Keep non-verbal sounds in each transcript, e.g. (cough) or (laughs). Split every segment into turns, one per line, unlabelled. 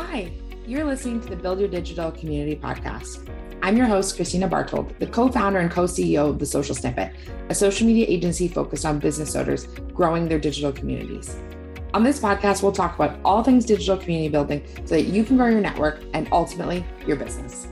Hi, you're listening to the Build Your Digital Community podcast. I'm your host, Christina Bartold, the co founder and co CEO of The Social Snippet, a social media agency focused on business owners growing their digital communities. On this podcast, we'll talk about all things digital community building so that you can grow your network and ultimately your business.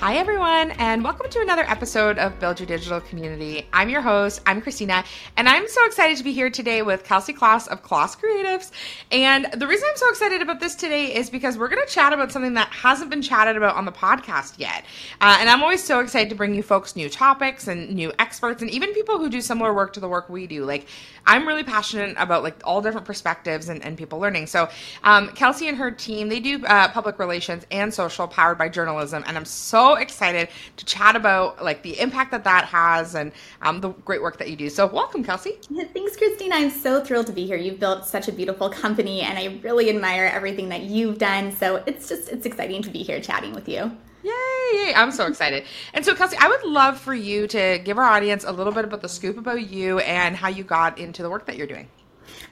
Hi, everyone, and welcome to another episode of Build Your Digital Community. I'm your host, I'm Christina, and I'm so excited to be here today with Kelsey Kloss of Kloss Creatives. And the reason I'm so excited about this today is because we're going to chat about something that hasn't been chatted about on the podcast yet. Uh, and I'm always so excited to bring you folks new topics and new experts, and even people who do similar work to the work we do. Like, I'm really passionate about like all different perspectives and, and people learning. So, um, Kelsey and her team, they do uh, public relations and social powered by journalism, and I'm so excited to chat about like the impact that that has and um, the great work that you do. So welcome, Kelsey.
Thanks, Christine. I'm so thrilled to be here. You've built such a beautiful company, and I really admire everything that you've done. So it's just it's exciting to be here chatting with you.
Yay! I'm so excited. And so, Kelsey, I would love for you to give our audience a little bit about the scoop about you and how you got into the work that you're doing.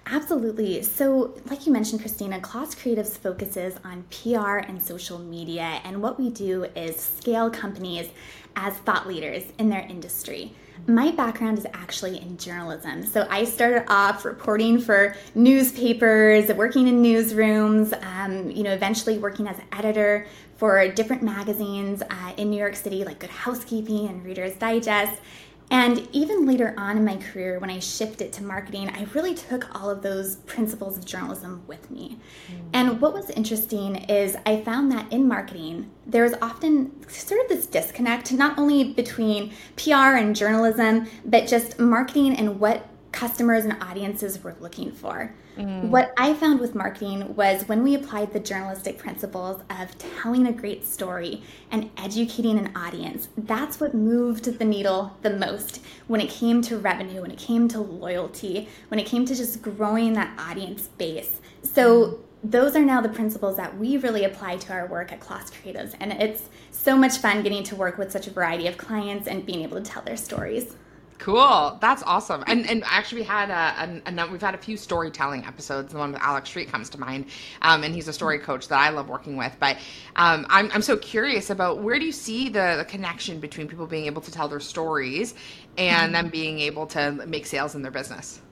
Absolutely. So, like you mentioned, Christina, Kloss Creatives focuses on PR and social media. And what we do is scale companies as thought leaders in their industry. My background is actually in journalism. So I started off reporting for newspapers, working in newsrooms, um, you know, eventually working as an editor for different magazines uh, in New York City, like Good Housekeeping and Reader's Digest. And even later on in my career, when I shifted to marketing, I really took all of those principles of journalism with me. Mm. And what was interesting is I found that in marketing, there's often sort of this disconnect, not only between PR and journalism, but just marketing and what customers and audiences were looking for. Mm. What I found with marketing was when we applied the journalistic principles of telling a great story and educating an audience, that's what moved the needle the most when it came to revenue, when it came to loyalty, when it came to just growing that audience base. So, those are now the principles that we really apply to our work at Kloss Creatives. And it's so much fun getting to work with such a variety of clients and being able to tell their stories.
Cool. That's awesome. And and actually we had a, a, a, we've had a few storytelling episodes. The one with Alex Street comes to mind, um, and he's a story coach that I love working with. But um, I'm I'm so curious about where do you see the, the connection between people being able to tell their stories and them being able to make sales in their business.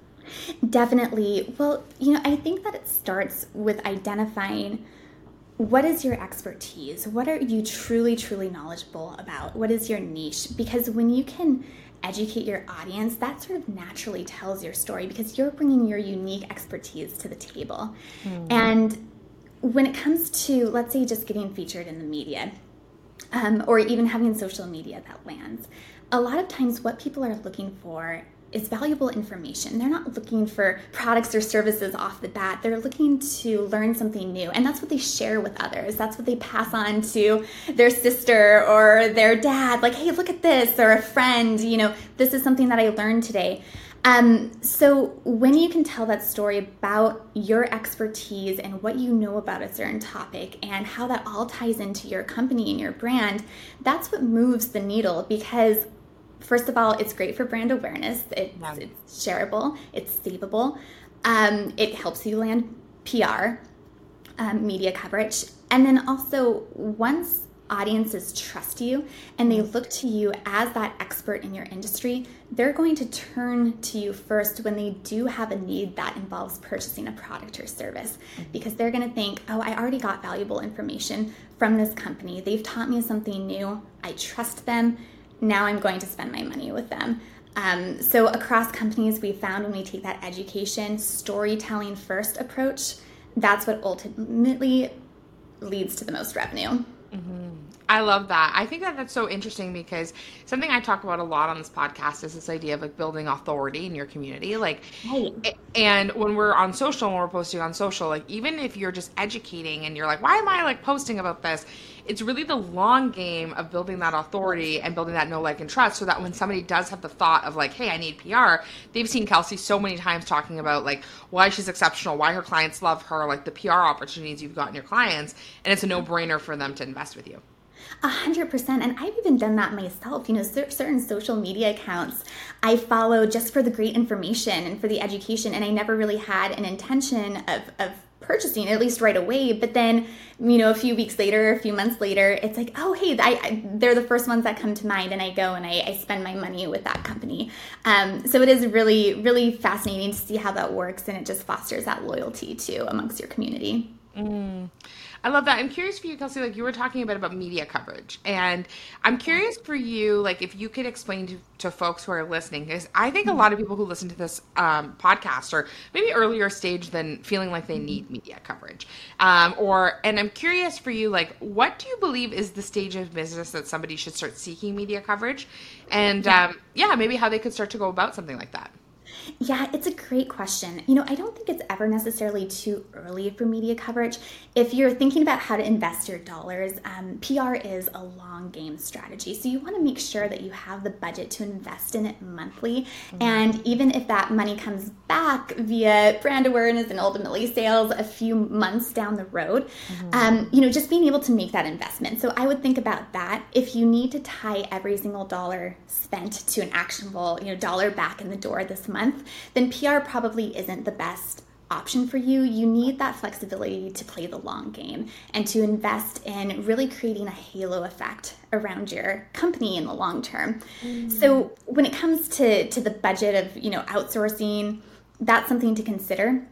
Definitely. Well, you know, I think that it starts with identifying what is your expertise? What are you truly, truly knowledgeable about? What is your niche? Because when you can educate your audience, that sort of naturally tells your story because you're bringing your unique expertise to the table. Mm. And when it comes to, let's say, just getting featured in the media, um, or even having social media that lands, a lot of times what people are looking for is valuable information. They're not looking for products or services off the bat. They're looking to learn something new. And that's what they share with others. That's what they pass on to their sister or their dad. Like, hey, look at this, or a friend, you know, this is something that I learned today. Um, so, when you can tell that story about your expertise and what you know about a certain topic and how that all ties into your company and your brand, that's what moves the needle because first of all, it's great for brand awareness. It's, yeah. it's shareable, it's savable. Um, it helps you land PR, um, media coverage. And then also, once audiences trust you and they look to you as that expert in your industry, they're going to turn to you first when they do have a need that involves purchasing a product or service because they're going to think, oh, I already got valuable information from this company. They've taught me something new. I trust them now I'm going to spend my money with them. Um, so, across companies, we found when we take that education, storytelling first approach, that's what ultimately leads to the most revenue.
Mm-hmm. I love that. I think that that's so interesting because something I talk about a lot on this podcast is this idea of like building authority in your community. Like, right. and when we're on social, when we're posting on social, like even if you're just educating and you're like, why am I like posting about this? It's really the long game of building that authority and building that know, like, and trust so that when somebody does have the thought of like, hey, I need PR, they've seen Kelsey so many times talking about like why she's exceptional, why her clients love her, like the PR opportunities you've gotten your clients, and it's a no brainer for them to invest with you.
A hundred percent. And I've even done that myself. You know, certain social media accounts I follow just for the great information and for the education. And I never really had an intention of, of purchasing at least right away but then you know a few weeks later a few months later it's like oh hey I, I, they're the first ones that come to mind and i go and i, I spend my money with that company um, so it is really really fascinating to see how that works and it just fosters that loyalty too amongst your community
mm. I love that. I'm curious for you, Kelsey. Like you were talking a bit about media coverage, and I'm curious for you, like if you could explain to, to folks who are listening, because I think a lot of people who listen to this um, podcast are maybe earlier stage than feeling like they need media coverage, um, or and I'm curious for you, like what do you believe is the stage of business that somebody should start seeking media coverage, and um, yeah, maybe how they could start to go about something like that.
Yeah, it's a great question. You know, I don't think it's ever necessarily too early for media coverage. If you're thinking about how to invest your dollars, um, PR is a long game strategy. So you want to make sure that you have the budget to invest in it monthly. Mm-hmm. And even if that money comes back via brand awareness and ultimately sales a few months down the road, mm-hmm. um, you know, just being able to make that investment. So I would think about that. If you need to tie every single dollar spent to an actionable, you know, dollar back in the door this month, month, then PR probably isn't the best option for you. You need that flexibility to play the long game and to invest in really creating a halo effect around your company in the long term. Mm. So when it comes to to the budget of, you know, outsourcing, that's something to consider.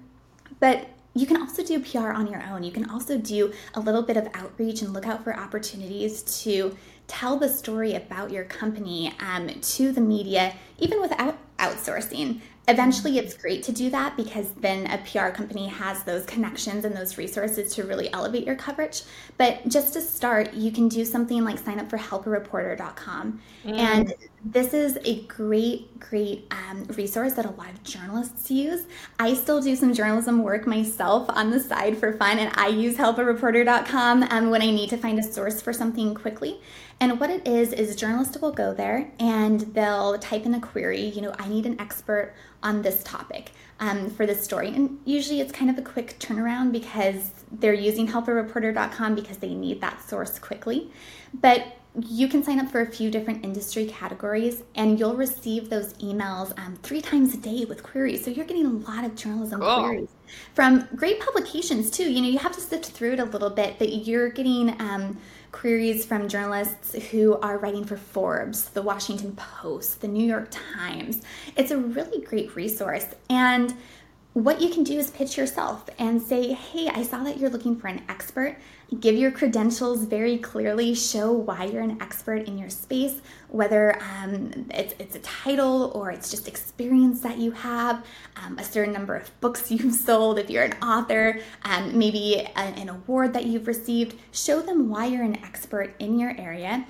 But you can also do PR on your own. You can also do a little bit of outreach and look out for opportunities to tell the story about your company um, to the media, even without outsourcing. Eventually, it's great to do that because then a PR company has those connections and those resources to really elevate your coverage. But just to start, you can do something like sign up for helpareporter.com. Mm. And this is a great, great um, resource that a lot of journalists use. I still do some journalism work myself on the side for fun, and I use helpareporter.com um, when I need to find a source for something quickly. And what it is, is journalists will go there and they'll type in a query, you know, I need an expert on this topic um, for this story. And usually it's kind of a quick turnaround because they're using helpareporter.com because they need that source quickly. But you can sign up for a few different industry categories and you'll receive those emails um, three times a day with queries. So you're getting a lot of journalism cool. queries from great publications too. You know, you have to sift through it a little bit, but you're getting. Um, queries from journalists who are writing for Forbes, the Washington Post, the New York Times. It's a really great resource. And what you can do is pitch yourself and say, hey, I saw that you're looking for an expert. Give your credentials very clearly, show why you're an expert in your space, whether um, it's, it's, a title or it's just experience that you have, um, a certain number of books (laughs) you've sold, if you're an author, um, maybe a, an award that you've received. Show them why you're an expert in your area.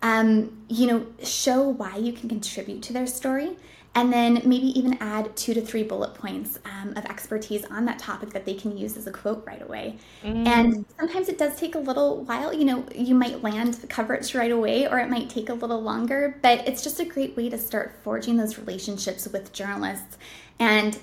Um, you know, show why you can contribute to their story and then maybe even add two to three bullet points um, of expertise on that topic that they can use as a quote right away. Mm. And sometimes it does take a little while. You know, you might land coverage right away, or it might take a little longer, but it's just a great way to start forging those relationships with journalists. And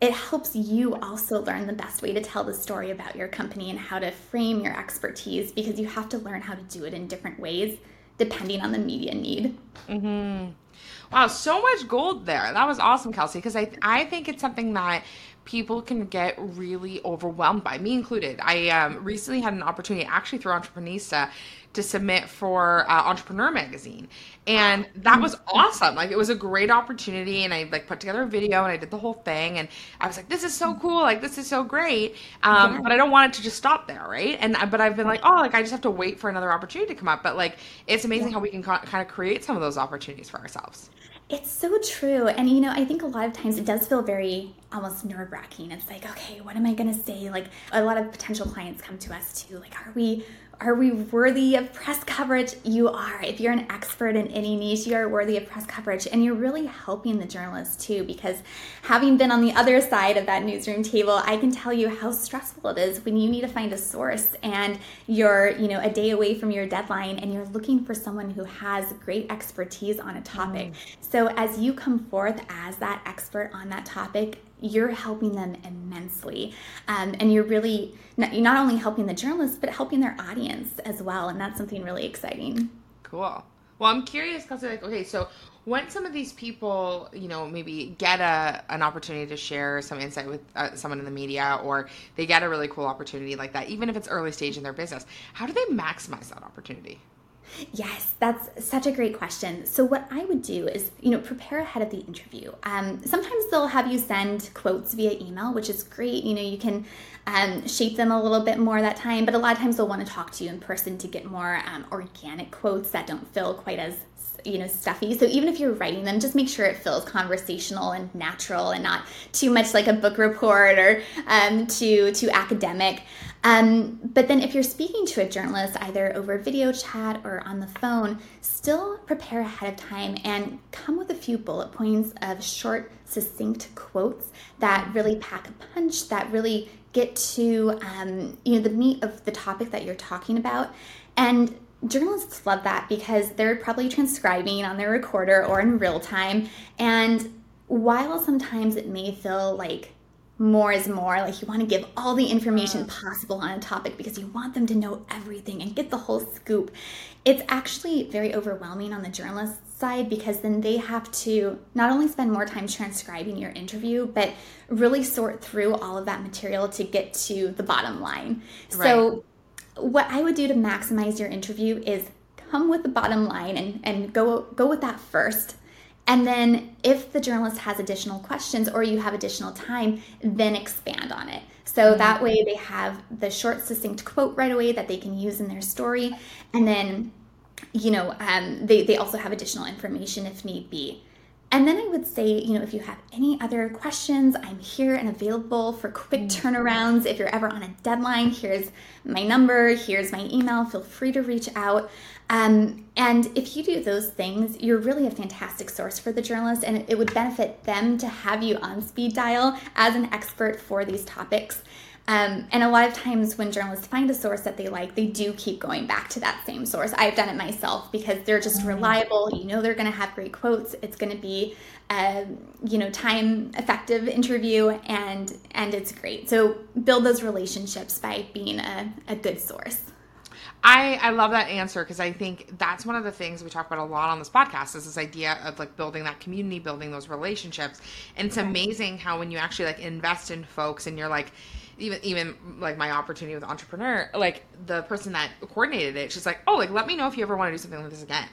it helps you also learn the best way to tell the story about your company and how to frame your expertise because you have to learn how to do it in different ways depending on the media need.
Mm-hmm. Wow, so much gold there. That was awesome, Kelsey, because I I think it's something that people can get really overwhelmed by, me included. I um, recently had an opportunity, actually through Entrepreneurista, to submit for uh, Entrepreneur Magazine, and that was awesome. Like it was a great opportunity, and I like put together a video and I did the whole thing, and I was like, "This is so cool! Like this is so great!" Um, But I don't want it to just stop there, right? And but I've been like, "Oh, like I just have to wait for another opportunity to come up." But like it's amazing yeah. how we can kind of create some of those opportunities for ourselves.
It's so true. And, you know, I think a lot of times it does feel very almost nerve wracking. It's like, okay, what am I going to say? Like, a lot of potential clients come to us too. Like, are we are we worthy of press coverage? You are. If you're an expert in any niche, you are worthy of press coverage. And you're really helping the journalists too, because having been on the other side of that newsroom table, I can tell you how stressful it is when you need to find a source and you're, you know, a day away from your deadline and you're looking for someone who has great expertise on a topic. Mm. So as you come forth as that expert on that topic, you're helping them immensely. Um, and you're really not, you're not only helping the journalists, but helping their audience as well. And that's something really exciting.
Cool. Well, I'm curious because, like, okay, so when some of these people, you know, maybe get a an opportunity to share some insight with uh, someone in the media, or they get a really cool opportunity like that, even if it's early stage in their business, how do they maximize that opportunity?
Yes, that's such a great question. So, what I would do is, you know, prepare ahead of the interview. Um, sometimes they'll have you send quotes via email, which is great. You know, you can um, shape them a little bit more that time, but a lot of times they'll want to talk to you in person to get more um, organic quotes that don't feel quite as you know stuffy so even if you're writing them just make sure it feels conversational and natural and not too much like a book report or um, too too academic um, but then if you're speaking to a journalist either over video chat or on the phone still prepare ahead of time and come with a few bullet points of short succinct quotes that really pack a punch that really get to um, you know the meat of the topic that you're talking about and journalists love that because they're probably transcribing on their recorder or in real time. And while sometimes it may feel like more is more, like you want to give all the information mm. possible on a topic because you want them to know everything and get the whole scoop, it's actually very overwhelming on the journalist side because then they have to not only spend more time transcribing your interview, but really sort through all of that material to get to the bottom line. Right. So what I would do to maximize your interview is come with the bottom line and, and go go with that first. And then if the journalist has additional questions or you have additional time, then expand on it. So mm-hmm. that way they have the short, succinct quote right away that they can use in their story. And then, you know, um, they, they also have additional information if need be. And then I would say, you know, if you have any other questions, I'm here and available for quick mm. turnarounds. If you're ever on a deadline, here's my number, here's my email. Feel free to reach out. Um, and if you do those things, you're really a fantastic source for the journalist, and it would benefit them to have you on speed dial as an expert for these topics. Um, and a lot of times when journalists find a source that they like, they do keep going back to that same source. I've done it myself because they're just mm-hmm. reliable. You know they're going to have great quotes. It's going to be, a, um, you know, time effective interview, and and it's great. So build those relationships by being a, a good source.
I, I love that answer because I think that's one of the things we talk about a lot on this podcast is this idea of like building that community, building those relationships. And it's amazing how when you actually like invest in folks and you're like, even even like my opportunity with entrepreneur, like the person that coordinated it, she's like, "Oh, like let me know if you ever want to do something like this again."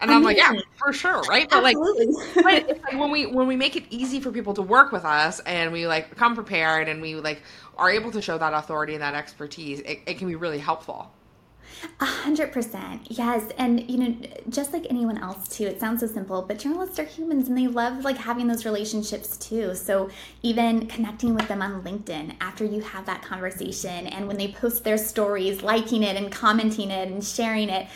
And I'm like, yeah, for sure, right? But like, but like, when we when we make it easy for people to work with us and we like come prepared and we like are able to show that authority and that expertise, it, it can be really helpful.
A hundred percent, yes. And you know, just like anyone else too, it sounds so simple, but journalists are humans and they love like having those relationships too. So even connecting with them on LinkedIn after you have that conversation, and when they post their stories, liking it and commenting it and sharing it,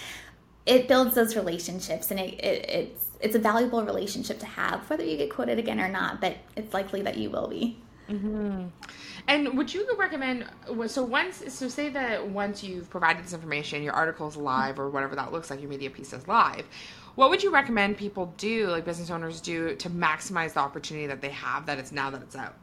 it builds those relationships, and it, it it's it's a valuable relationship to have, whether you get quoted again or not. But it's likely that you will be.
Mm-hmm. And would you recommend so once so say that once you've provided this information, your article is live or whatever that looks like, your media piece is live. What would you recommend people do, like business owners do, to maximize the opportunity that they have that it's now that it's out?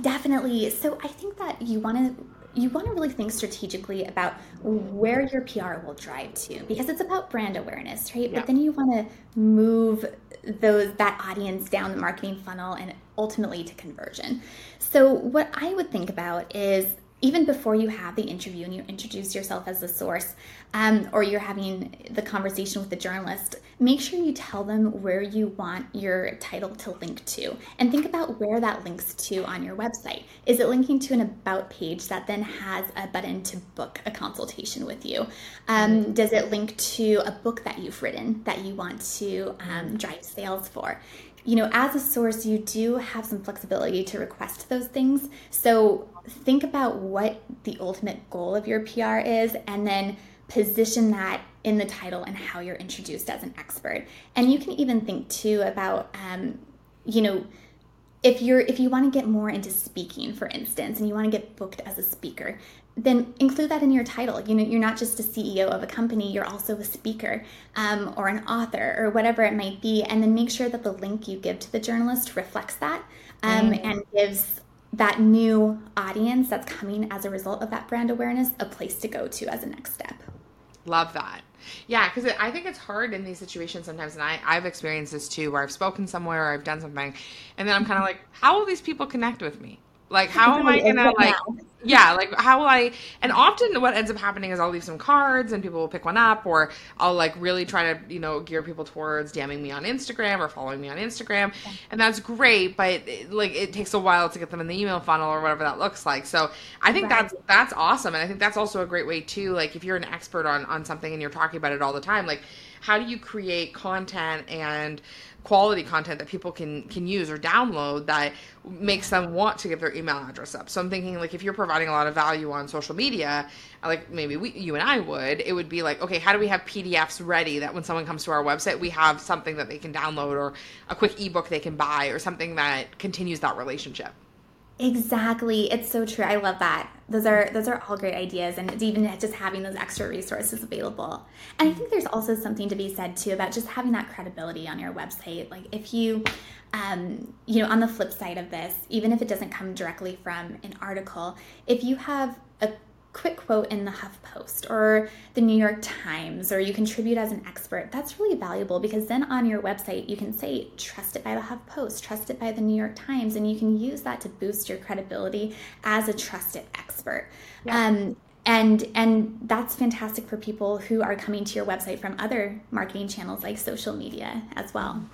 Definitely. So I think that you want to you want to really think strategically about where your PR will drive to because it's about brand awareness, right? Yeah. But then you want to move those that audience down the marketing funnel and ultimately to conversion. So what I would think about is even before you have the interview and you introduce yourself as a source, um, or you're having the conversation with the journalist, make sure you tell them where you want your title to link to. And think about where that links to on your website. Is it linking to an About page that then has a button to book a consultation with you? Um, does it link to a book that you've written that you want to um, drive sales for? you know, as a source, you do have some flexibility to request those things. So think about what the ultimate goal of your PR is and then position that in the title and how you're introduced as an expert. And you can even think too about, um, you know, if you're if you want to get more into speaking for instance and you want to get booked as a speaker then include that in your title. You know, you're not just a CEO of a company, you're also a speaker um, or an author or whatever it might be. And then make sure that the link you give to the journalist reflects that. um, mm. and gives that new audience that's coming as a result of that brand awareness a place to go to as a next step.
Love that. Yeah, because I think it's hard in these situations sometimes, and I, I've experienced this too, where I've spoken somewhere or I've done something, and then I'm kind of like, how will these people connect with me? Like, how am I gonna like? Yeah, like how will I? And often, what ends up happening is I'll leave some cards, and people will pick one up, or I'll like really try to you know gear people towards DMing me on Instagram or following me on Instagram, and that's great. But like, it takes a while to get them in the email funnel or whatever that looks like. So I think right. that's that's awesome, and I think that's also a great way too. Like, if you're an expert on on something and you're talking about it all the time, like how do you create content and quality content that people can can use or download that makes them want to give their email address up. So I'm thinking like if you're providing a lot of value on social media, like maybe we, you and I would, it would be like, okay, how do we have PDFs ready that when someone comes to our website, we have something that they can download or a quick ebook they can buy or something that continues that relationship.
Exactly. It's so true. I love that. Those are those are all great ideas and it's even just having those extra resources available. And I think there's also something to be said too about just having that credibility on your website. Like if you um, you know, on the flip side of this, even if it doesn't come directly from an article, if you have a quick quote in the HuffPost or the New York Times, or you contribute as an expert, that's really valuable because then on your website you can say, trusted by the HuffPost, trusted by the New York Times, and you can use that to boost your credibility as a trusted expert. Yeah. Um, and and that's fantastic for people who are coming to your website from other marketing channels like social media as well.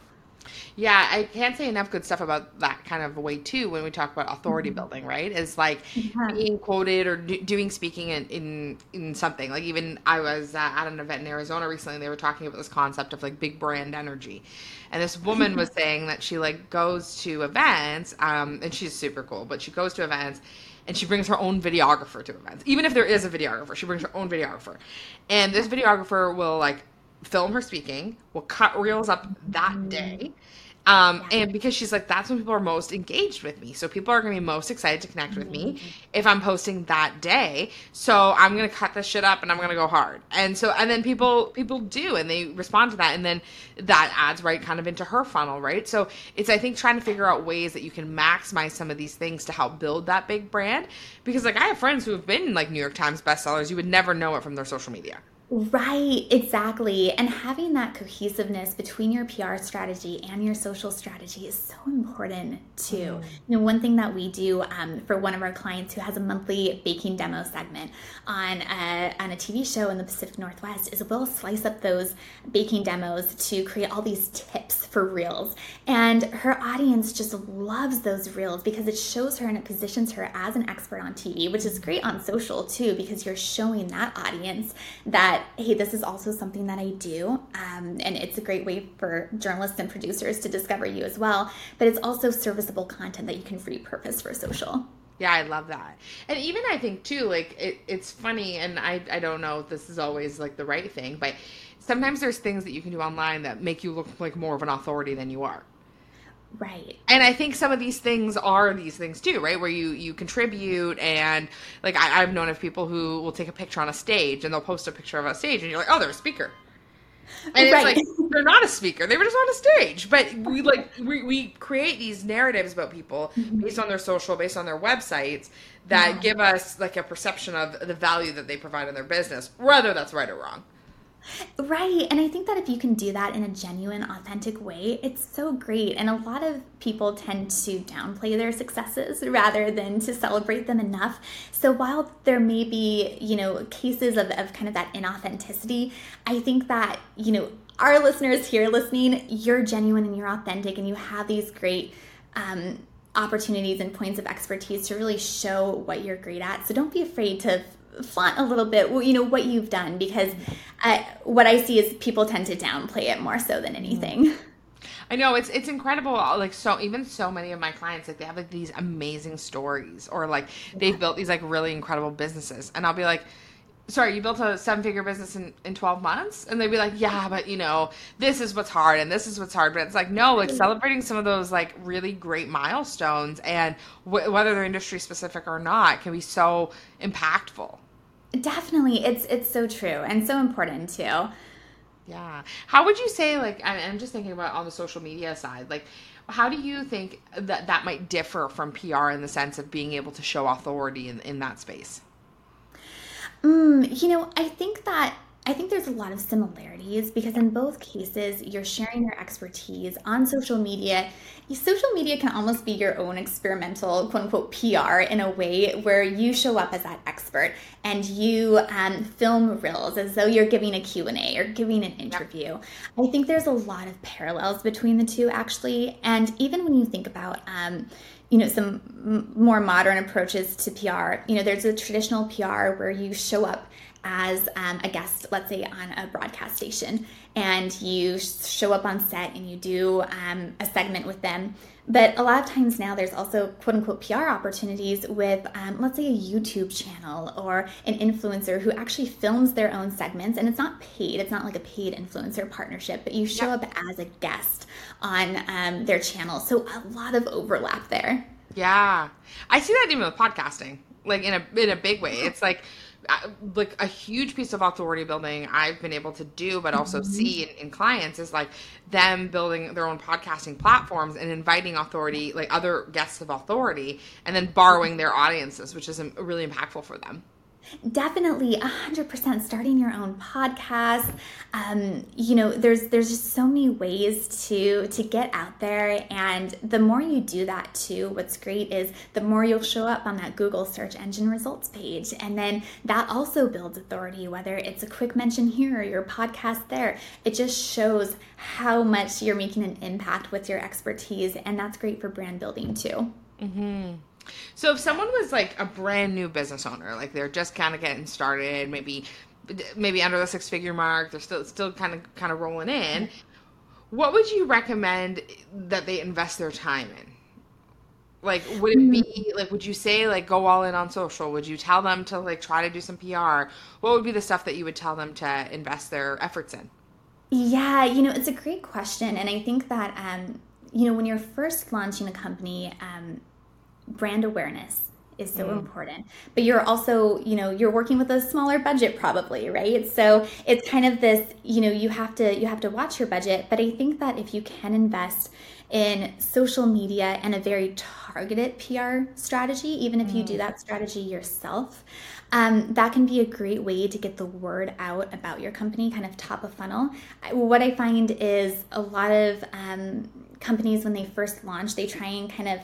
Yeah, I can't say enough good stuff about that kind of way too when we talk about authority mm-hmm. building, right? Is like yeah. being quoted or do, doing speaking in, in in something. Like even I was uh, at an event in Arizona recently and they were talking about this concept of like big brand energy. And this woman was (laughs) saying that she like goes to events um and she's super cool, but she goes to events and she brings her own videographer to events. Even if there is a videographer, she brings her own videographer. And this videographer will like film her speaking, We'll cut reels up that day. Um, and because she's like, that's when people are most engaged with me. So people are going to be most excited to connect with me if I'm posting that day. So I'm going to cut this shit up and I'm going to go hard. And so, and then people, people do, and they respond to that. And then that adds right kind of into her funnel, right? So it's, I think, trying to figure out ways that you can maximize some of these things to help build that big brand. Because like I have friends who have been like New York Times bestsellers. You would never know it from their social media.
Right, exactly. And having that cohesiveness between your PR strategy and your social strategy is so important too. Mm. You know, one thing that we do um, for one of our clients who has a monthly baking demo segment on a, on a TV show in the Pacific Northwest is we'll slice up those baking demos to create all these tips for reels. And her audience just loves those reels because it shows her and it positions her as an expert on TV, which is great on social too because you're showing that audience that hey, this is also something that I do. Um, and it's a great way for journalists and producers to discover you as well. But it's also serviceable content that you can repurpose for social.
Yeah, I love that. And even I think too, like it, it's funny, and I I don't know if this is always like the right thing, but sometimes there's things that you can do online that make you look like more of an authority than you are.
Right.
And I think some of these things are these things too, right? Where you you contribute and like I, have known of people who will take a picture on a stage and they'll post a picture of a stage and you're like, oh, they're a speaker. And right. it's like they're not a speaker; they were just on a stage. But we like we, we create these narratives about people mm-hmm. based on their social, based on their websites that yeah. give us like a perception of the value that they provide in their business, whether that's right or wrong.
Right. And I think that if you can do that in a genuine, authentic way, it's so great. And a lot of people tend to downplay their successes rather than to celebrate them enough. So while there may be, you know, cases of, of kind of that inauthenticity, I think that, you know, our listeners here listening, you're genuine and you're authentic and you have these great um, opportunities and points of expertise to really show what you're great at. So don't be afraid to flaunt a little bit well, you know what you've done because uh, what i see is people tend to downplay it more so than anything
I know it's it's incredible. Like so, even so many of my clients, like they have like these amazing stories, or like they've built these like really incredible businesses, and I'll be like, "Sorry, you built a seven figure business in in twelve months?" And they'd be like, "Yeah, but you know, this is what's hard, and this is what's hard." But it's like, no, like celebrating some of those like really great milestones, and w- whether they're industry specific or not, can be so impactful.
Definitely, it's it's so true and so important too.
Yeah. How would you say like I'm just thinking about on the social media side, like how do you think that that might differ from PR in the sense of being able to show authority in, in that space?
Mm, you know, I think that I think there's a lot of similarities because in both cases, you're sharing your expertise on social media. Social media can almost be your own experimental quote unquote PR in a way where you show up as that expert and you um, film reels as though you're giving a Q&A or giving an interview. I think there's a lot of parallels between the two actually. And even when you think about um, you know some m- more modern approaches to PR. You know, there's a traditional PR where you show up as um, a guest, let's say on a broadcast station, and you show up on set and you do um, a segment with them. But a lot of times now, there's also quote unquote PR opportunities with, um, let's say, a YouTube channel or an influencer who actually films their own segments. And it's not paid, it's not like a paid influencer partnership, but you show yep. up as a guest on um, their channel. So a lot of overlap there.
Yeah. I see that even with podcasting, like in a, in a big way. It's like, like a huge piece of authority building I've been able to do, but also mm-hmm. see in, in, clients is like them building their own podcasting platforms and inviting authority, like other guests of authority, and then borrowing their audiences, which is really impactful for them.
Definitely, 100% starting your own podcast. Um, you know, there's there's just so many ways to to get out there, and the more you do that too, what's great is the more you'll show up on that Google search engine results page, and then that also builds authority. Whether it's a quick mention here or your podcast there, it just shows how much you're making an impact with your expertise, and that's great for brand building too.
Mm-hmm. So if someone was like a brand new business owner, like they're just kind of getting started, maybe maybe under the six figure mark, they're still still kind of kind of rolling in, what would you recommend that they invest their time in? Like would it be hmm. like would you say like go all in on social? Would you tell them to like try to do some PR? What would be the stuff that you would tell them to invest their efforts in?
Yeah, you know, it's a great question and I think that um you know, when you're first launching a company, um, brand awareness is so mm. important but you're also you know you're working with a smaller budget probably right so it's kind of this you know you have to you have to watch your budget but i think that if you can invest in social media and a very targeted pr strategy even if you do mm. that strategy yourself um, that can be a great way to get the word out about your company kind of top of funnel what i find is a lot of um, companies when they first launch they try and kind of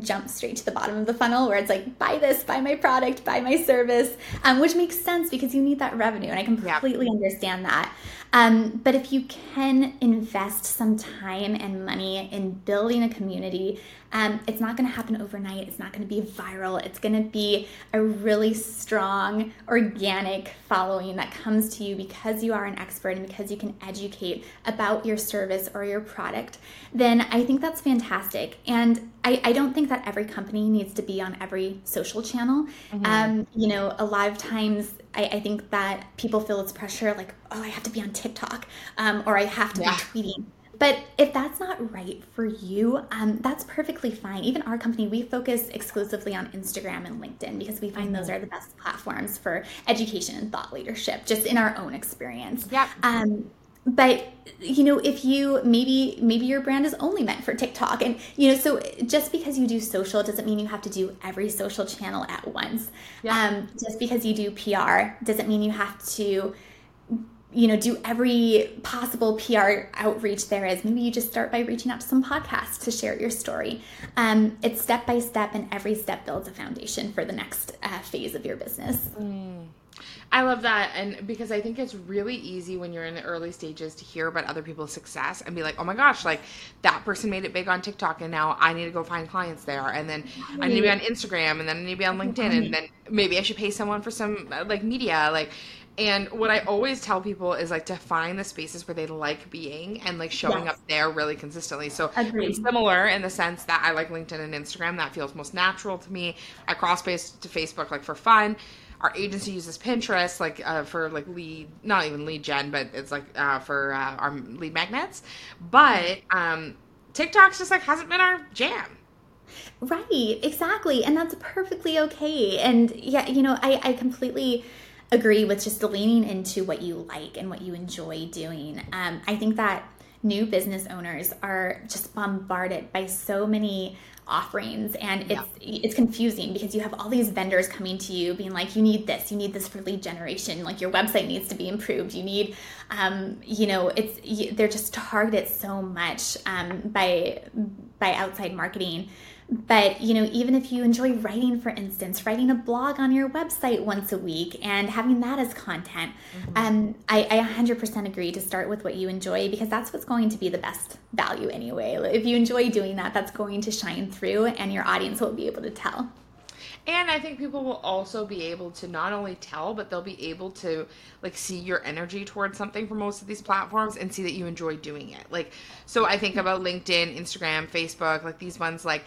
jump straight to the bottom of the funnel where it's like buy this buy my product buy my service um, which makes sense because you need that revenue and i completely understand that um, but if you can invest some time and money in building a community um, it's not going to happen overnight. It's not going to be viral. It's going to be a really strong, organic following that comes to you because you are an expert and because you can educate about your service or your product. Then I think that's fantastic. And I, I don't think that every company needs to be on every social channel. Mm-hmm. Um, you know, a lot of times I, I, think that people feel this pressure like, oh, I have to be on TikTok um, or I have to yeah. be tweeting. But if that's not right for you, um, that's perfectly fine. Even our company, we focus exclusively on Instagram and LinkedIn because we find those mm-hmm. are the best platforms for education and thought leadership, just in our own experience.
Yeah.
Um, but you know if you maybe maybe your brand is only meant for tiktok and you know so just because you do social doesn't mean you have to do every social channel at once yeah. um, just because you do pr doesn't mean you have to you know, do every possible PR outreach there is. Maybe you just start by reaching out to some podcasts to share your story. Um, it's step by step, and every step builds a foundation for the next uh, phase of your business.
Mm. I love that. And because I think it's really easy when you're in the early stages to hear about other people's success and be like, oh my gosh, like that person made it big on TikTok and now I need to go find clients there. And then I need to be on Instagram and then I need to be on LinkedIn and then maybe I should pay someone for some uh, like media. Like, and what I always tell people is like to find the spaces where they like being and like showing yes. up there really consistently. So it's similar in the sense that I like LinkedIn and Instagram. That feels most natural to me. I cross base to Facebook like for fun. Our agency uses Pinterest like uh, for like lead, not even lead gen, but it's like uh, for uh, our lead magnets. But um, TikTok's just like hasn't been our jam.
Right, exactly, and that's perfectly okay. And yeah, you know, I I completely agree with just leaning into what you like and what you enjoy doing. Um, I think that new business owners are just bombarded by so many offerings and it's yeah. it's confusing because you have all these vendors coming to you being like you need this you need this for lead generation like your website needs to be improved you need um, you know it's they're just targeted so much um, by by outside marketing but you know even if you enjoy writing for instance writing a blog on your website once a week and having that as content mm-hmm. um, I, I 100% agree to start with what you enjoy because that's what's going to be the best value anyway if you enjoy doing that that's going to shine through and your audience will be able to tell
and I think people will also be able to not only tell, but they'll be able to like see your energy towards something for most of these platforms and see that you enjoy doing it. Like, so I think about LinkedIn, Instagram, Facebook, like these ones, like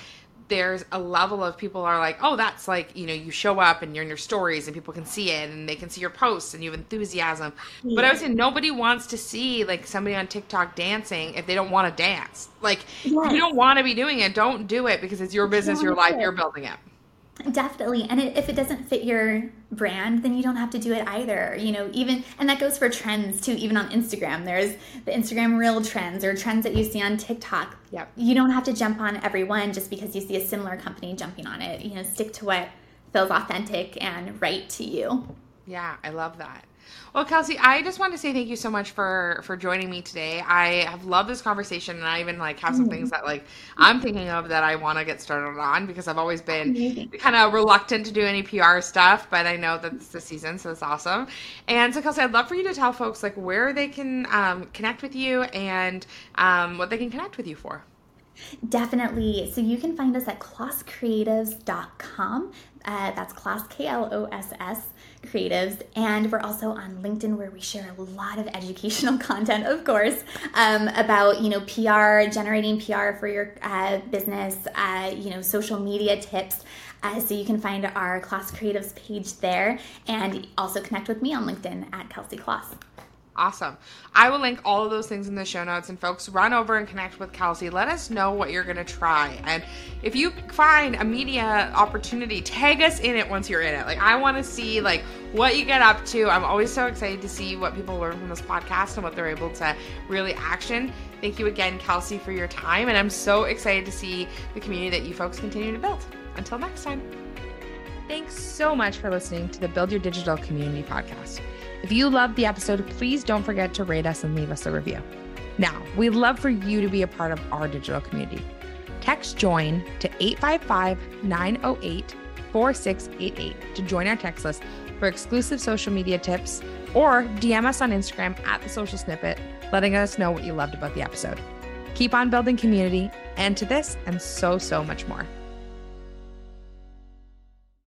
there's a level of people are like, oh, that's like, you know, you show up and you're in your stories and people can see it and they can see your posts and you have enthusiasm. Yeah. But I was saying nobody wants to see like somebody on TikTok dancing if they don't want to dance. Like, yes. if you don't want to be doing it, don't do it because it's your business, your life, you're building it.
Definitely. And it, if it doesn't fit your brand, then you don't have to do it either. You know, even, and that goes for trends too, even on Instagram. There's the Instagram reel trends or trends that you see on TikTok.
Yep.
You don't have to jump on every one just because you see a similar company jumping on it. You know, stick to what feels authentic and right to you.
Yeah, I love that. Well, Kelsey, I just want to say thank you so much for for joining me today. I have loved this conversation, and I even like have some mm-hmm. things that like I'm thinking of that I want to get started on because I've always been kind of reluctant to do any PR stuff, but I know that it's the season, so it's awesome. And so, Kelsey, I'd love for you to tell folks like where they can um, connect with you and um, what they can connect with you for.
Definitely. So you can find us at klosscreatives.com. Uh, that's Kloss, K L O S S creatives. And we're also on LinkedIn where we share a lot of educational (laughs) content, of course, um, about, you know, PR, generating PR for your uh, business, uh, you know, social media tips. Uh, so you can find our Kloss Creatives page there and also connect with me on LinkedIn at Kelsey Kloss.
Awesome. I will link all of those things in the show notes. And folks, run over and connect with Kelsey. Let us know what you're going to try. And if you find a media opportunity, tag us in it once you're in it. Like, I want to see, like, what you get up to. I'm always so excited to see what people learn from this podcast and what they're able to really action. Thank you again, Kelsey, for your time. And I'm so excited to see the community that you folks continue to build. Until next time. Thanks so much for listening to the Build Your Digital Community podcast. If you loved the episode, please don't forget to rate us and leave us a review. Now, we'd love for you to be a part of our digital community. Text JOIN to 855 908 4688 to join our text list for exclusive social media tips or DM us on Instagram at the social snippet, letting us know what you loved about the episode. Keep on building community and to this and so, so much more.